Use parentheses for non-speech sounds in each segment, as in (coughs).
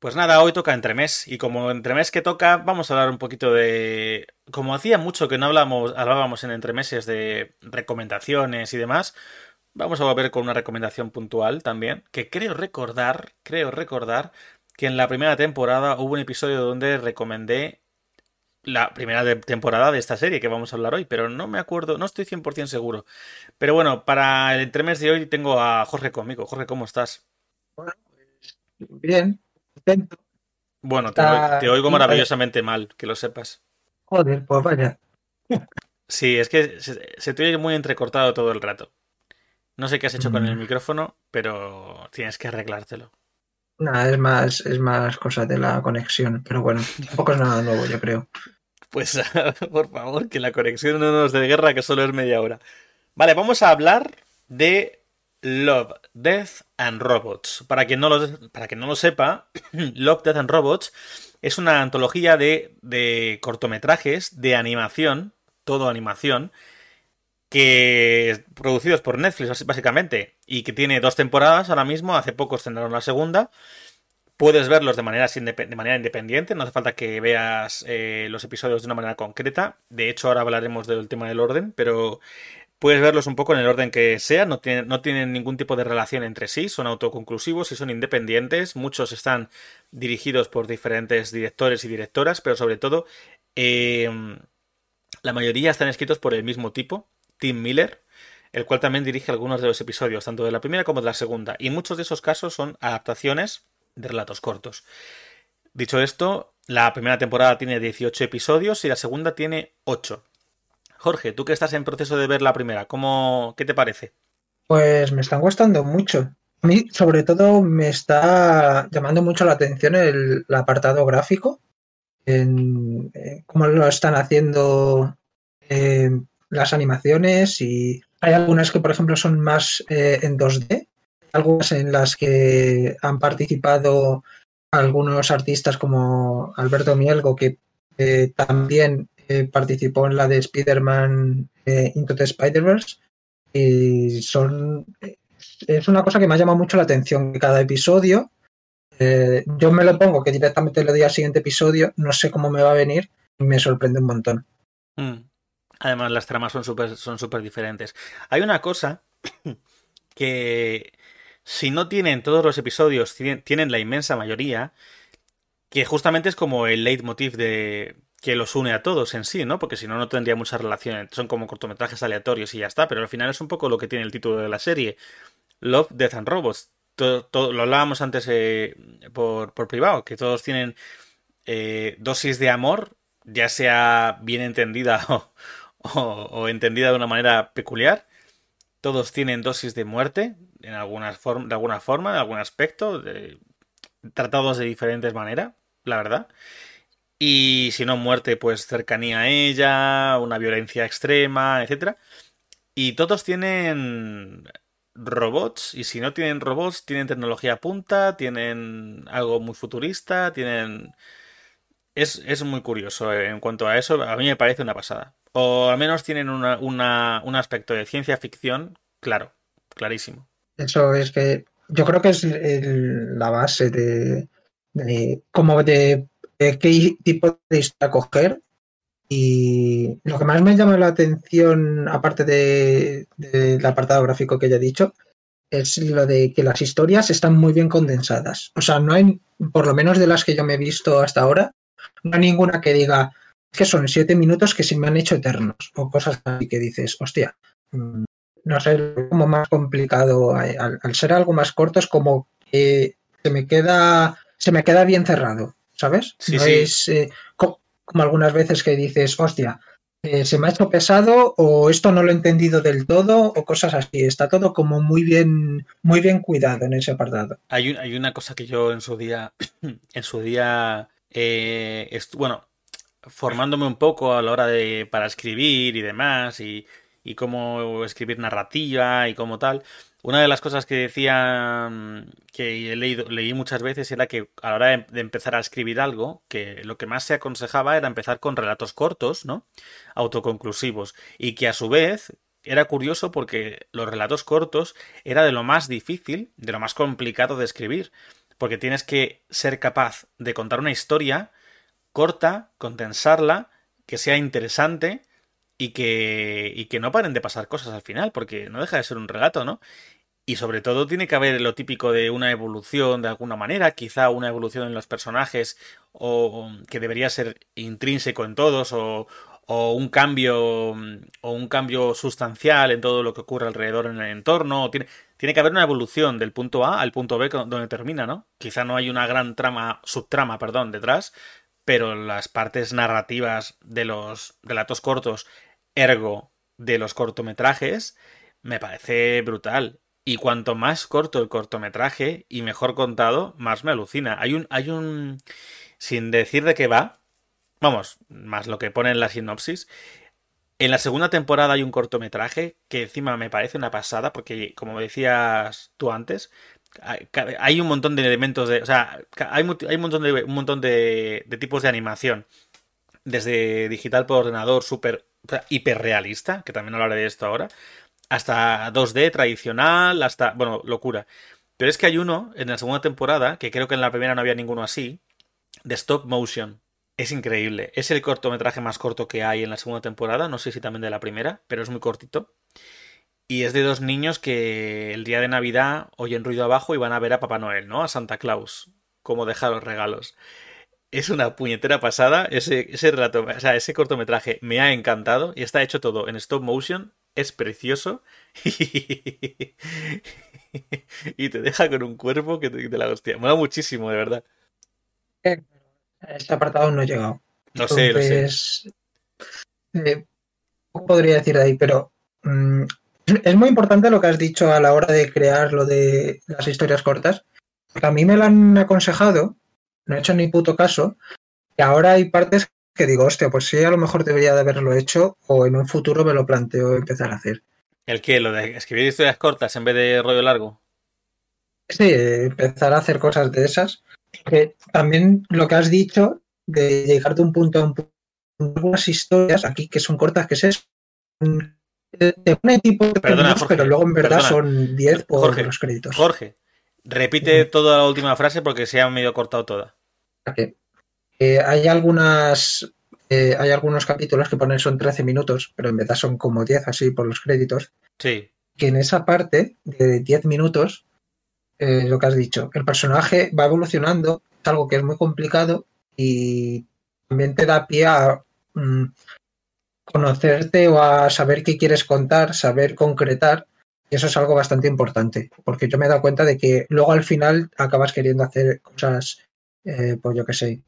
Pues nada, hoy toca entremés y como entremés que toca, vamos a hablar un poquito de... Como hacía mucho que no hablamos, hablábamos en entremeses de recomendaciones y demás, vamos a volver con una recomendación puntual también, que creo recordar, creo recordar que en la primera temporada hubo un episodio donde recomendé la primera temporada de esta serie que vamos a hablar hoy, pero no me acuerdo, no estoy 100% seguro. Pero bueno, para el entremés de hoy tengo a Jorge conmigo. Jorge, ¿cómo estás? Pues bien, bueno, te, oigo maravillosamente mal, que lo sepas. Joder, pues vaya. Sí, es que se, te oye muy entrecortado todo el rato. No sé qué has hecho con el mm. micrófono, pero tienes que arreglártelo. Nada, es más, es más cosa de la conexión, pero bueno, tampoco es nada nuevo, yo creo. Pues (laughs) por favor, que la conexión no nos dé guerra, que solo es media hora. Vale, vamos a hablar de Love, Death and Robots. Para quien no lo, para no lo sepa, (clears throat) Love, Death and Robots es una antología de, de cortometrajes de animación, todo animación, que producidos por Netflix básicamente y que tiene dos temporadas ahora mismo, hace poco estrenaron la segunda. Puedes verlos de manera, de manera independiente, no hace falta que veas eh, los episodios de una manera concreta. De hecho, ahora hablaremos del tema del orden, pero Puedes verlos un poco en el orden que sea, no tienen, ningún tipo de relación entre sí, son autoconclusivos y son independientes. Muchos están dirigidos por diferentes directores y directoras, pero sobre todo em, la mayoría están escritos por el mismo tipo, Tim Miller, el cual también dirige algunos de los episodios, tanto de la primera como de la segunda. Y muchos de esos casos son adaptaciones de relatos cortos. Dicho esto, la primera temporada tiene 18 episodios y la segunda tiene 8. Jorge, tú que estás en proceso de ver la primera, ¿cómo, ¿qué te parece? Pues me están gustando mucho. A mí, sobre todo, me está llamando mucho la atención el, apartado gráfico, en eh, cómo lo están haciendo eh, las animaciones y hay algunas que, por ejemplo, son más eh, en 2D, algunas en las que han participado algunos artistas como Alberto Mielgo, que también participó en la de Spider-Man eh, Into the Spider-Verse. Y son. Es una cosa que me ha llamado mucho la atención. Que cada episodio. Eh, yo me lo pongo que directamente le doy al siguiente episodio. No sé cómo me va a venir. Y me sorprende un montón. Mm. Además, las tramas son súper son super diferentes. Hay una cosa (coughs) que. Si no tienen todos los episodios, tienen la inmensa mayoría, que justamente es como el leitmotiv de, que los une a todos en sí, ¿no? Porque si no, no tendría mucha relación. Son como cortometrajes aleatorios y ya está, pero al final es un poco lo que tiene el título de la serie. Love, Death and Robots. Todo, lo hablábamos antes eh, por, privado, que todos tienen eh, dosis de amor, ya sea bien entendida (laughs) o, entendida de una manera peculiar. Todos tienen dosis de muerte, en alguna de alguna forma, en algún aspecto, tratados de diferentes maneras, la verdad. Y si no muerte, pues cercanía a ella, una violencia extrema, etc. Y todos tienen robots, y si no tienen robots, tienen tecnología punta, tienen algo muy futurista, tienen... Es, es muy curioso eh, en cuanto a eso, a mí me parece una pasada. O al menos tienen una, un aspecto de ciencia ficción claro, clarísimo. Eso es que yo creo que es la base de, de como de qué tipo de historia coger. Y lo que más me llama la atención, aparte del apartado gráfico que ya he dicho, es lo de que las historias están muy bien condensadas. O sea, no hay, por lo menos de las que yo me he visto hasta ahora, no hay ninguna que diga que son siete minutos que se me han hecho eternos o cosas así que dices, hostia, mm, no sé, como más complicado. Eh, al, al ser algo más corto es como que se me queda, se me queda bien cerrado. ¿Sabes? no es eh, como, algunas veces que dices, hostia, eh, se me ha hecho pesado o esto no lo he entendido del todo o cosas así. Está todo como muy bien, muy bien cuidado en ese apartado. Hay, hay una cosa que yo en su día, (clears throat) en su día, eh, bueno, formándome un poco a la hora de para escribir y demás y, y cómo escribir narrativa y cómo tal. Una de las cosas que decía mm, que he leído, leí muchas veces era que a la hora de, empezar a escribir algo, que lo que más se aconsejaba era empezar con relatos cortos, ¿no? Autoconclusivos. Y que a su vez era curioso porque los relatos cortos era de lo más difícil, de lo más complicado de escribir. porque tienes que ser capaz de contar una historia corta, condensarla, que sea interesante y que, y que no paren de pasar cosas al final, porque no deja de ser un relato, ¿no? Y sobre todo tiene que haber lo típico de una evolución de alguna manera, quizá una evolución en los personajes, o que debería ser intrínseco en todos, o, o un cambio o un cambio sustancial en todo lo que ocurre alrededor en el entorno. Tiene, tiene que haber una evolución del punto A al punto B donde termina, ¿no? Quizá no hay una gran trama, subtrama, perdón, detrás, pero las partes narrativas de los relatos cortos, ergo de los cortometrajes, me parece brutal. Y cuanto más corto el cortometraje y mejor contado, más me alucina. Hay un, hay un, sin decir de qué va, vamos, más lo que pone en la sinopsis. En la segunda temporada hay un cortometraje que encima me parece una pasada, porque como decías tú antes, hay un montón de elementos de. O sea, hay, un montón, de, un montón de, de tipos de animación. Desde digital por ordenador, súper hiperrealista, que también hablaré de esto ahora, hasta 2D tradicional, hasta, bueno, locura. Pero es que hay uno en la segunda temporada, que creo que en la primera no había ninguno así, de stop motion. Es increíble. Es el cortometraje más corto que hay en la segunda temporada, no sé si también de la primera, pero es muy cortito. Y es de dos niños que el día de Navidad oyen ruido abajo y van a ver a Papá Noel, ¿no? A Santa Claus, como deja los regalos. Es una puñetera pasada ese, ese relato, o sea, ese cortometraje me ha encantado y está hecho todo en stop motion es precioso (laughs) y, te deja con un cuerpo que te, la hostia. Mola muchísimo, de verdad. Este apartado no ha llegado. No sé, lo sé. Eh, podría decir de ahí, pero mm, es muy importante lo que has dicho a la hora de crear lo de las historias cortas. Porque a mí me lo han aconsejado, no he hecho ni puto caso, y ahora hay partes que digo, hostia, pues sí, a lo mejor debería de haberlo hecho o en un futuro me lo planteo empezar a hacer. ¿El qué? ¿Lo de escribir historias cortas en vez de rollo largo? Sí, empezar a hacer cosas de esas. Que también lo que has dicho de llegar de un punto a un punto, algunas historias aquí que son cortas, que es de un tipo de perdona, pero luego en verdad son 10 por los créditos. Jorge, repite toda la última frase porque se ha medio cortado toda. Okay. Eh, hay algunas. Eh, hay algunos capítulos que ponen son 13 minutos, pero en verdad son como 10 así por los créditos. Sí. Que en esa parte de 10 minutos, eh, lo que has dicho, el personaje va evolucionando, es algo que es muy complicado y también te da pie a mm, conocerte o a saber qué quieres contar, saber concretar. Y eso es algo bastante importante, porque yo me he dado cuenta de que luego al final acabas queriendo hacer cosas, pues yo qué sé,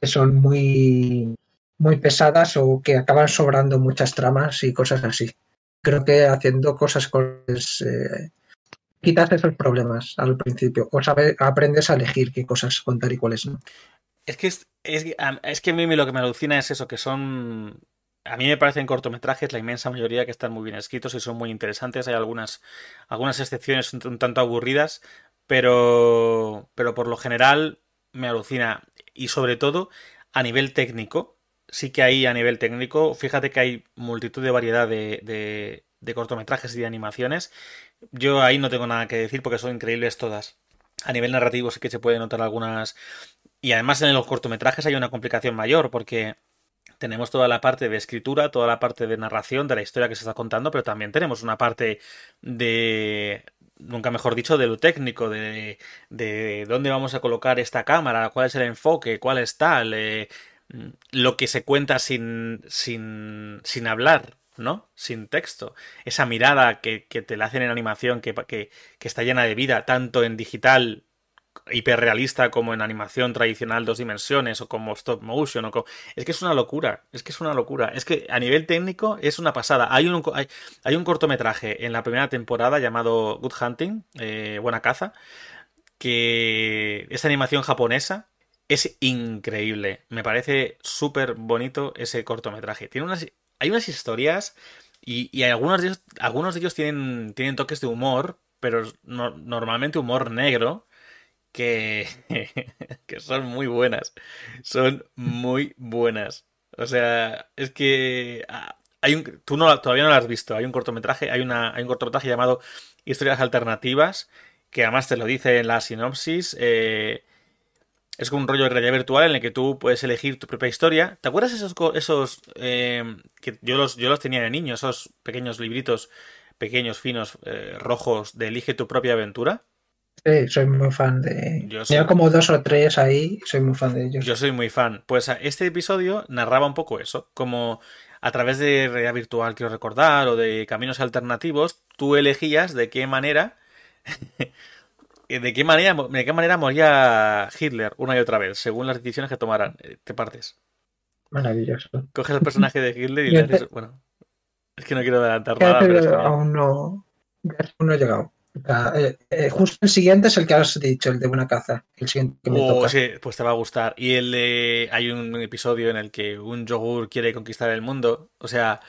que son muy, muy pesadas o que acaban sobrando muchas tramas y cosas así. Creo que haciendo cosas con eh, quitas esos problemas al principio o sabes, aprendes a elegir qué cosas contar y cuáles no. Es que es, es, que a mí lo que me alucina es eso, que son a mí me parecen cortometrajes la inmensa mayoría que están muy bien escritos y son muy interesantes. Hay algunas, algunas excepciones un, tanto aburridas, pero, pero por lo general me alucina y sobre todo a nivel técnico. Sí que hay a nivel técnico, fíjate que hay multitud de variedad de, de, cortometrajes y de animaciones. Yo ahí no tengo nada que decir porque son increíbles todas. A nivel narrativo sí que se pueden notar algunas. Y además en los cortometrajes hay una complicación mayor porque tenemos toda la parte de escritura, toda la parte de narración de la historia que se está contando, pero también tenemos una parte de, nunca mejor dicho, de lo técnico, de, de dónde vamos a colocar esta cámara, cuál es el enfoque, cuál es tal, eh, lo que se cuenta sin, sin, sin hablar, ¿no? Sin texto. Esa mirada que, que te la hacen en animación, que, que, que, está llena de vida, tanto en digital hiperrealista como en animación tradicional dos dimensiones o como stop motion o es que es una locura es que es una locura. Es que a nivel técnico es una pasada. Hay un hay, hay un cortometraje en la primera temporada llamado Good Hunting eh, buena caza que es animación japonesa. Es increíble. Me parece súper bonito ese cortometraje. Tiene unas hay unas historias y, y algunos de ellos, algunos de ellos tienen tienen toques de humor pero normalmente humor negro que, (laughs) que son muy buenas. Son muy buenas. O sea, es que ah, hay un, tú no, todavía no lo has visto. Hay un cortometraje, hay, una, hay un cortometraje llamado Historias Alternativas que además te lo dice en la sinopsis. Eh, es como un rollo de realidad virtual en el que tú puedes elegir tu propia historia. ¿Te acuerdas esos, esos eh, que yo los, yo los tenía de niño, esos pequeños libritos pequeños, finos, eh, rojos de Elige tu propia aventura? Sí, soy muy fan de. Yo soy... como dos o tres ahí, soy muy fan de ellos. Yo soy muy fan. Pues este episodio narraba un poco eso, como a través de realidad virtual, quiero recordar, o de caminos alternativos, tú elegías de qué manera. (laughs) de qué manera, de qué manera moría Hitler una y otra vez, según las decisiones que tomaran. Eh, te partes. Maravilloso. Coges el personaje de Hitler y (laughs) le haces. Bueno, es que no quiero adelantar nada. Pero aún no. Aún no he llegado. Eh, eh, justo el siguiente es el que has dicho, el de Buena Caza. El siguiente que me oh, toca. Sí, pues te va a gustar. Y el de. Hay un episodio en el que un yogur quiere conquistar el mundo. O sea.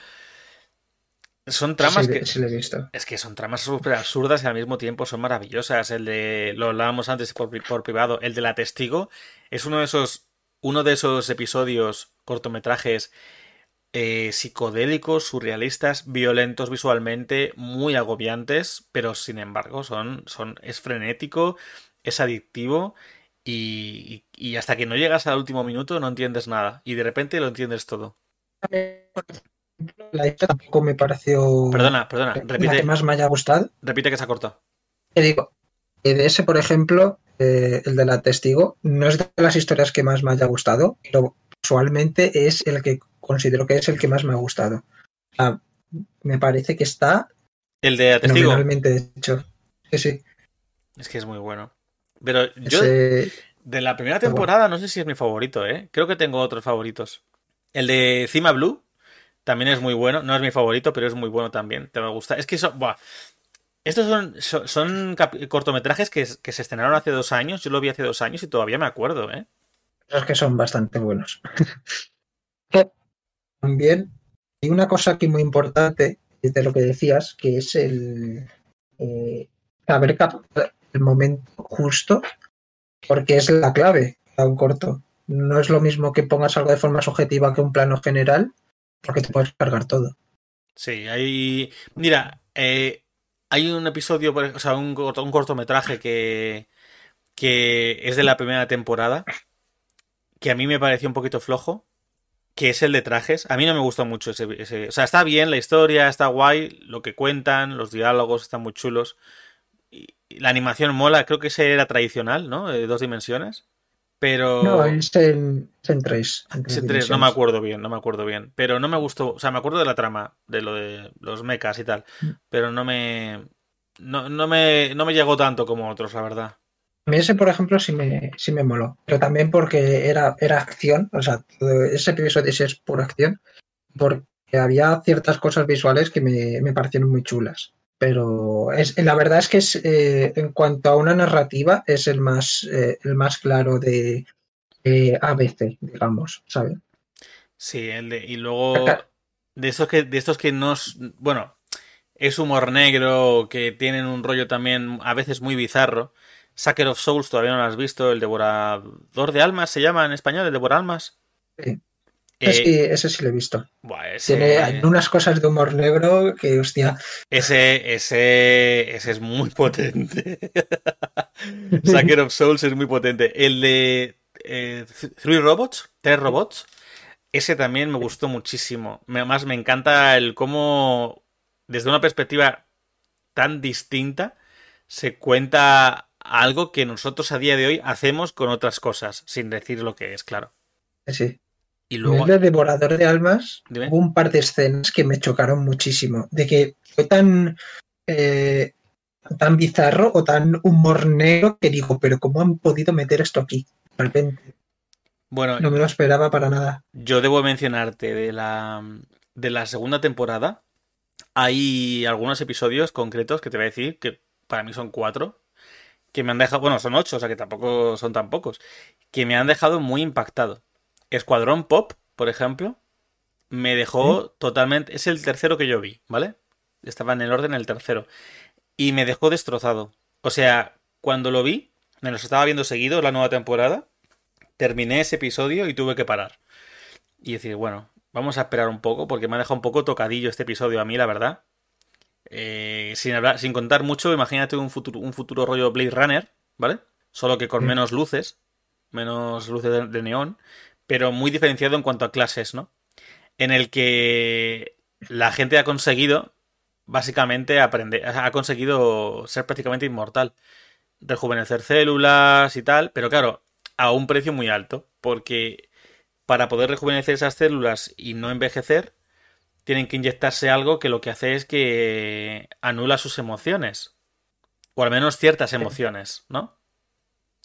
Son tramas que. Sí, lo he visto. Es que son tramas súper absurdas y al mismo tiempo son maravillosas. El de. Lo hablábamos antes por, por privado. El de la testigo es uno de esos. Uno de esos episodios, cortometrajes eh, psicodélicos, surrealistas, violentos visualmente, muy agobiantes, pero sin embargo son, son, es frenético, es adictivo y, y, hasta que no llegas al último minuto no entiendes nada y de repente lo entiendes todo. La hecha tampoco me pareció. Perdona, perdona, repite. La que más me haya gustado. Repite que se ha cortado. Te digo, de ese, por ejemplo, eh, el de la testigo, no es de las historias que más me haya gustado, pero usualmente es el que considero que es el que más me ha gustado. me parece que está el de Atestigo. Hecho. Sí, sí. Es que es muy bueno. Pero yo de la primera temporada no sé si es mi favorito, ¿eh? Creo que tengo otros favoritos. El de Cima Blue también es muy bueno. No es mi favorito, pero es muy bueno también. Te va a gustar. Es que eso, buah. Estos son, son, cortometrajes que, que, se estrenaron hace dos años. Yo lo vi hace dos años y todavía me acuerdo, ¿eh? Es que son bastante buenos. También hay una cosa aquí muy importante de lo que decías, que es el eh, saber captar el momento justo, porque es la clave a un corto. No es lo mismo que pongas algo de forma subjetiva que un plano general, porque te puedes cargar todo. Sí, hay. Mira, eh, hay un episodio, o sea, un, un cortometraje que, que es de la primera temporada, que a mí me pareció un poquito flojo, que es el de trajes. A mí no me gustó mucho ese, O sea, está bien la historia, está guay, lo que cuentan, los diálogos están muy chulos. Y la animación mola, creo que ese era tradicional, ¿no? De dos dimensiones. Pero. No, es en, tres. no me acuerdo bien, no me acuerdo bien. Pero no me gustó. O sea, me acuerdo de la trama, de lo de los mechas y tal. Mm. Pero no me. No, no me, no me llegó tanto como otros, la verdad. A mí ese, por ejemplo, sí me, sí me moló, pero también porque era, era acción, o sea, ese episodio es pura acción, porque había ciertas cosas visuales que me, parecieron muy chulas. Pero es, la verdad es que es, eh, en cuanto a una narrativa es el más, eh, el más claro de ABC, digamos, ¿sabes? Sí, el de, y luego de estos que, de estos que nos, bueno, es humor negro, que tienen un rollo también a veces muy bizarro Sucker of Souls todavía no lo has visto, el devorador de almas se llama en español, el devorador almas. Sí. Eh, ese sí lo he visto. Tiene unas cosas de humor negro que, hostia. Ese, ese, ese es muy potente. (laughs) Sucker of Souls es muy potente. El de eh, Three Robots, Tres Robots, ese también me gustó muchísimo. Además, me encanta el cómo, desde una perspectiva tan distinta, se cuenta algo que nosotros a día de hoy hacemos con otras cosas, sin decir lo que es, claro. Sí. Y luego. En Devorador de Almas, hubo un par de escenas que me chocaron muchísimo. De que fue tan. Eh, tan bizarro o tan humor negro que digo, pero ¿cómo han podido meter esto aquí? De repente. Bueno. No me lo esperaba para nada. Yo debo mencionarte de la. de la segunda temporada. Hay algunos episodios concretos que te voy a decir que para mí son cuatro que me han dejado, bueno, son ocho, o sea que tampoco son tan pocos, que me han dejado muy impactado. Escuadrón Pop, por ejemplo, me dejó totalmente, es el tercero que yo vi, ¿vale? Estaba en el orden el tercero. Y me dejó destrozado. O sea, cuando lo vi, me los estaba viendo seguido la nueva temporada, terminé ese episodio y tuve que parar. Y decir, bueno, vamos a esperar un poco porque me ha dejado un poco tocadillo este episodio a mí, la verdad. Eh, sin, hablar, sin contar mucho, imagínate un futuro, un futuro rollo Blade Runner, ¿vale? Solo que con Mm. menos luces, menos luces de, de neón, pero muy diferenciado en cuanto a clases, ¿no? En el que la gente ha conseguido, básicamente, aprender, ha conseguido ser prácticamente inmortal, rejuvenecer células y tal, pero claro, a un precio muy alto, porque para poder rejuvenecer esas células y no envejecer, tienen que inyectarse algo que lo que hace es que anula sus emociones. O al menos ciertas emociones, ¿no?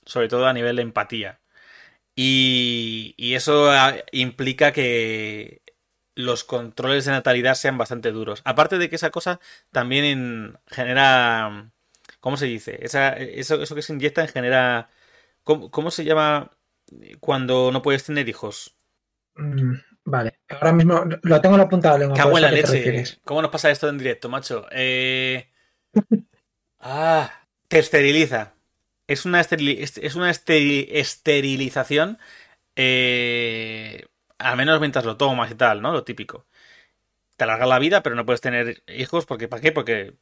Sobre todo a nivel de empatía. Y, y eso ah, implica que los controles de natalidad sean bastante duros. Aparte de que esa cosa también genera... ¿Cómo se dice? Esa, eso, eso que se inyecta genera... ¿Cómo, ¿Cómo se llama cuando no puedes tener hijos? Mm, vale, ahora mismo lo tengo en la punta de la lengua. Cago en la leche. ¿Cómo nos pasa esto en directo, macho? Eh... (laughs) Ah, te esteriliza. Es una, esterili- es una esteri- esterilización. eh, Al menos mientras lo tomas y tal, ¿no? Lo típico. Te alarga la vida, pero no puedes tener hijos porque ¿para qué? Porque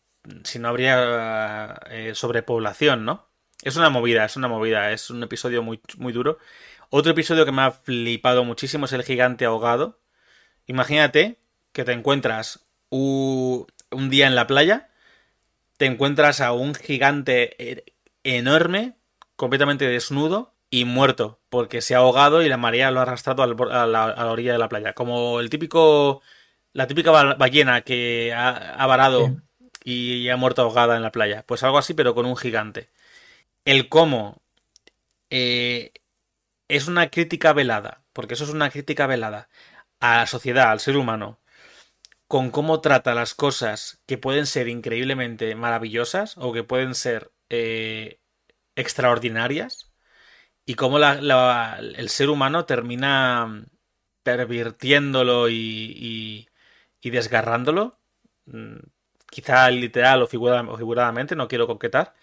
si no habría eh, sobrepoblación, ¿no? Es una movida, es una movida, es un episodio muy, muy duro. Otro episodio que me ha flipado muchísimo es el gigante ahogado. Imagínate que te encuentras un día en la playa, te encuentras a un gigante e- enorme, completamente desnudo y muerto, porque se ha ahogado y la marea lo ha arrastrado a la, a la orilla de la playa. Como el típico, la típica ba- ballena que ha, ha varado y ha muerto ahogada en la playa. Pues algo así, pero con un gigante. El cómo eh, es una crítica velada, porque eso es una crítica velada a la sociedad, al ser humano, con cómo trata las cosas que pueden ser increíblemente maravillosas o que pueden ser eh, extraordinarias y cómo el ser humano termina pervirtiéndolo y, y- y desgarrándolo, mm, quizá literal o, o figuradamente, no quiero coquetar,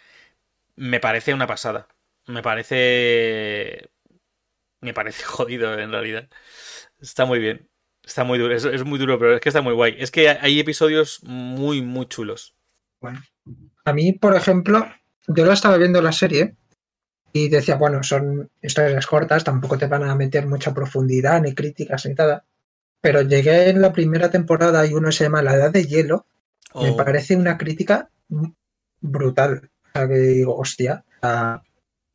me parece una pasada. Me parece... Me parece (laughs) jodido en realidad. Está muy bien. Está muy duro. Es, es muy duro, pero es que está muy guay. Es que hay episodios muy, muy chulos. Bueno, a mí, por ejemplo, yo lo estaba viendo la serie y decía, bueno, son historias cortas, tampoco te van a meter mucha profundidad, ni críticas, ni nada. Pero llegué en la primera temporada y uno se llama La Edad de Hielo. Me O- parece una crítica brutal. O sea, que digo, hostia. o sea,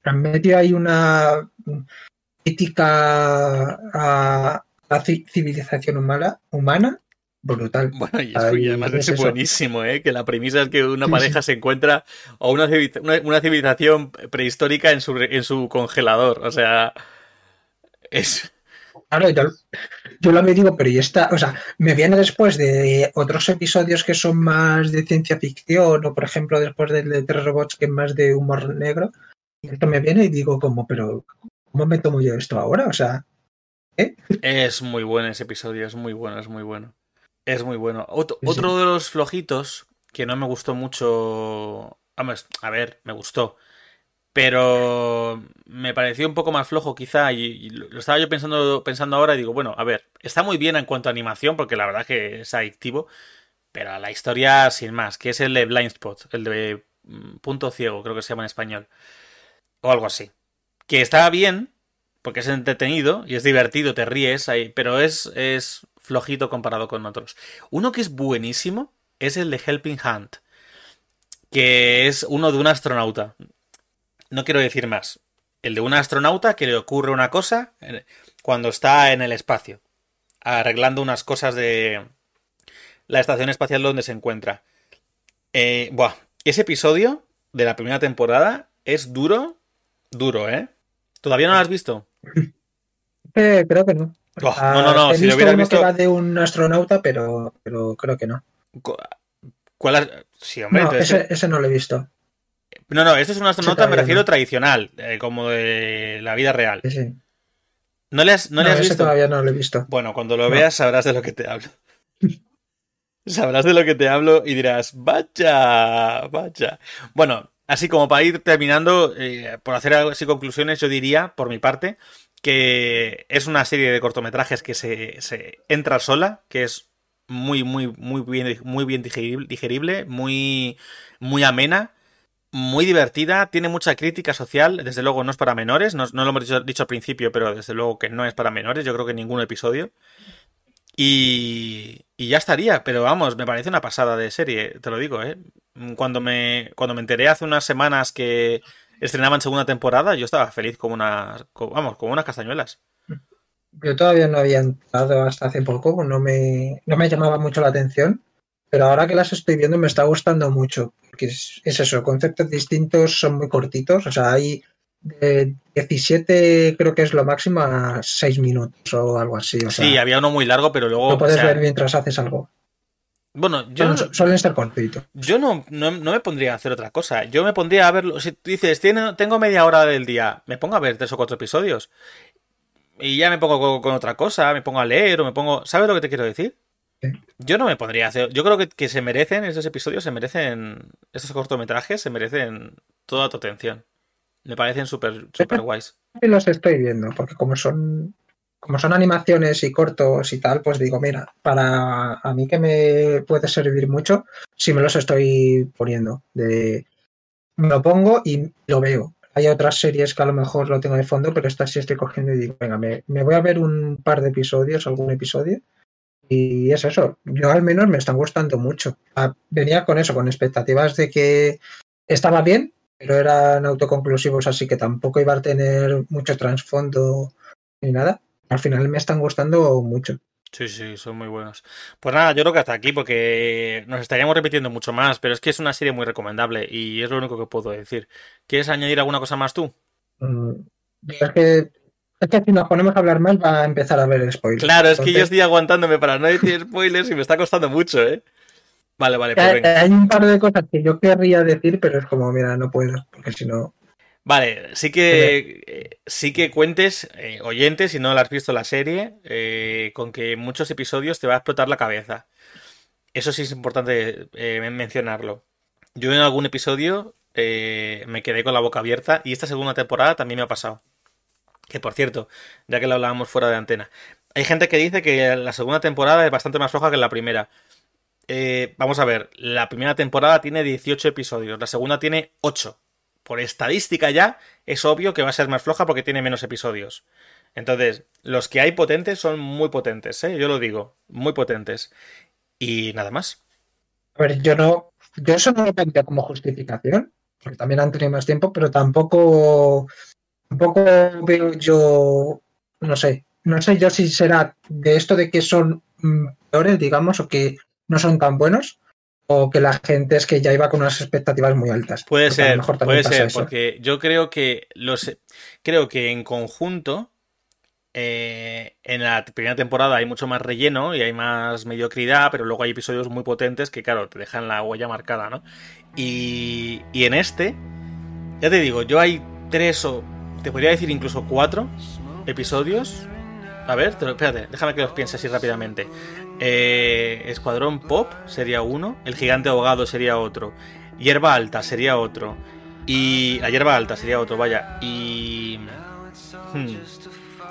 en medio hay una crítica a la ci- civilización humana, humana brutal. Bueno, y, además es buenísimo, ¿eh? Que la premisa es que una Sí, pareja se encuentra o una, una, civilización prehistórica en su, en su congelador. O sea, es... Claro, yo, yo lo me digo, pero y esta, o sea, me viene después de otros episodios que son más de ciencia ficción, o por ejemplo después del de Tres Robots, que es más de humor negro, y esto me viene y digo como, pero ¿cómo me tomo yo esto ahora? O sea, Es muy bueno ese episodio, es muy bueno, es muy bueno. Es muy bueno. Otro, Sí, otro de los flojitos que no me gustó mucho. Vamos, a ver, me gustó. Pero me pareció un poco más flojo, quizá. Y, y lo estaba yo pensando, pensando ahora y digo, bueno, a ver, está muy bien en cuanto a animación, porque la verdad que es adictivo. Pero la historia, sin más, que es el de Blind Spot, el de mm, Punto Ciego, creo que se llama en español. O algo así. Que está bien, porque es entretenido y es divertido, te ríes ahí, pero es, es flojito comparado con otros. Uno que es buenísimo es el de Helping Hand, que es uno de un astronauta. No quiero decir más. El de un astronauta que le ocurre una cosa eh, cuando está en el espacio, arreglando unas cosas de la estación espacial donde se encuentra. Eh, buah, ese episodio de la primera temporada es duro, duro, ¿eh? ¿Todavía no lo has visto? eh, creo que no. Oh, no, no, no, He si lo visto uno visto- que va de un astronauta, pero, pero creo que no. Cu- ¿Cuál has- Sí, hombre, No, entonces- ese, ese no lo he visto. No, no, este es un astronauta, me refiero no. tradicional, eh, como de la vida real. Sí, sí. ¿No le has, no No, le has ese visto? todavía no lo he visto. Bueno, cuando lo veas sabrás de lo que te hablo. (laughs) sabrás de lo que te hablo y dirás, vaya, vaya. Bueno, así como para ir terminando, eh, por hacer así conclusiones, yo diría, por mi parte, que es una serie de cortometrajes que se, se entra sola, que es muy, muy, muy bien, muy bien digerible, muy, muy amena, muy divertida, tiene mucha crítica social, desde luego no es para menores, no, lo hemos dicho, dicho, al principio, pero desde luego que no es para menores, yo creo que ningún episodio. Y, y ya estaría, pero vamos, me parece una pasada de serie, te lo digo, ¿eh? Cuando me, cuando me enteré hace unas semanas que estrenaban segunda temporada, yo estaba feliz como unas, vamos, como unas castañuelas. Yo todavía no había entrado hasta hace poco, no me, no me llamaba mucho la atención, pero ahora que las estoy viendo me está gustando mucho, porque es, eso, conceptos distintos son muy cortitos, o sea, hay de 17 creo que es lo máximo a 6 minutos o algo así. sí, había uno muy largo, pero luego... Lo puedes ver mientras haces algo. Bueno, yo. Suelen estar cortitos. Yo no, no, me pondría a hacer otra cosa. Yo me pondría a verlo. Si dices, tengo media hora del día, me pongo a ver tres o cuatro episodios y ya me pongo con, otra cosa, me pongo a leer o me pongo... ¿Sabes lo que te quiero decir? Yo no me pondría a hacer... Yo creo que, se merecen, estos episodios se merecen... Estos cortometrajes se merecen toda tu atención. Me parecen súper super guays. Los estoy viendo, porque como son como son animaciones y cortos y tal, pues digo, mira, para a mí que me puede servir mucho, si me los estoy poniendo. De, me lo pongo y lo veo. Hay otras series que a lo mejor lo tengo de fondo, pero esta sí estoy cogiendo y digo, venga, me, voy a ver un par de episodios, algún episodio. Y es eso, yo al menos me están gustando mucho. Ah, venía con eso, con expectativas de que estaba bien, pero eran autoconclusivos, así que tampoco iba a tener mucho trasfondo ni nada. Al final me están gustando mucho. Sí, sí, son muy buenos. Pues nada, yo creo que hasta aquí, porque nos estaríamos repitiendo mucho más, pero es que es una serie muy recomendable y es lo único que puedo decir. ¿Quieres añadir alguna cosa más tú? Mm, es, que, es que si nos ponemos a hablar más va a empezar a haber spoilers. Claro, es que yo estoy aguantándome para no decir spoilers y me está costando mucho, ¿eh? Vale, vale, pues hay, hay un par de cosas que yo querría decir, pero es como, mira, no puedo, porque si no... Vale, sí que, eh, sí que cuentes, eh, oyentes, si no la has visto la serie, eh, con que en muchos episodios te va a explotar la cabeza. Eso sí es importante mencionarlo. Yo en algún episodio me quedé con la boca abierta y esta segunda temporada también me ha pasado. Que por cierto, ya que lo hablábamos fuera de antena, hay gente que dice que la segunda temporada es bastante más floja que la primera. Vamos a ver, la primera temporada tiene 18 episodios, la segunda tiene 8 por estadística ya, es obvio que va a ser más floja porque tiene menos episodios. Entonces, los que hay potentes son muy potentes, ¿eh? yo lo digo, muy potentes. Y nada más. A ver, yo no, yo eso no lo pondría como justificación, porque también han tenido más tiempo, pero tampoco, tampoco veo yo, no sé, no sé yo si será de esto de que son mm, peores, digamos, o que no son tan buenos, o que la gente es que ya iba con unas expectativas muy altas. Puede ser, puede ser, porque yo creo que los creo que en conjunto eh, en la primera temporada hay mucho más relleno y hay más mediocridad, pero luego hay episodios muy potentes que, claro, te dejan la huella marcada, ¿no? Y, y en este, ya te digo, yo hay tres o, te podría decir incluso cuatro episodios. A ver, espérate, déjame que los piense así rápidamente. Eh, Escuadrón Pop sería uno. El Gigante Ahogado sería otro. Hierba Alta sería otro. Y. La Hierba Alta sería otro, vaya. Y. Hmm,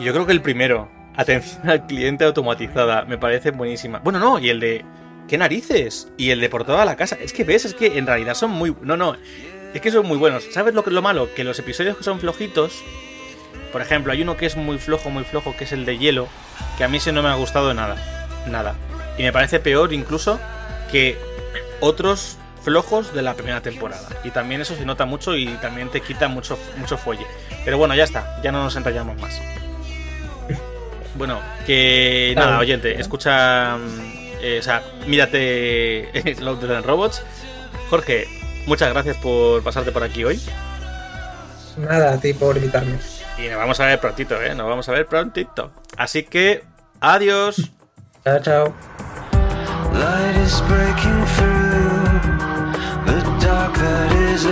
y yo creo que el primero. Atención al cliente automatizada. Me parece buenísima. Bueno, no, y el de. ¿Qué narices? Y el de por toda la casa. Es que ves, es que en realidad son muy. No, no. Es que son muy buenos. ¿Sabes lo que lo malo? Que los episodios que son flojitos. Por ejemplo, hay uno que es muy flojo, muy flojo, que es el de hielo. Que a mí sí no me ha gustado nada nada. Y me parece peor incluso que otros flojos de la primera temporada. Y también eso se nota mucho y también te quita mucho, mucho fuelle. Pero bueno, ya está, ya no nos enrollamos más. Bueno, que nada, oyente, escucha. Eh, o sea, mírate (laughs) Love the Robots. Jorge, muchas gracias por pasarte por aquí hoy. Nada, a ti por invitarme. Y nos vamos a ver prontito, ¿eh? Nos vamos a ver prontito. Así que, adiós. Chao. Light is breaking through the dark that is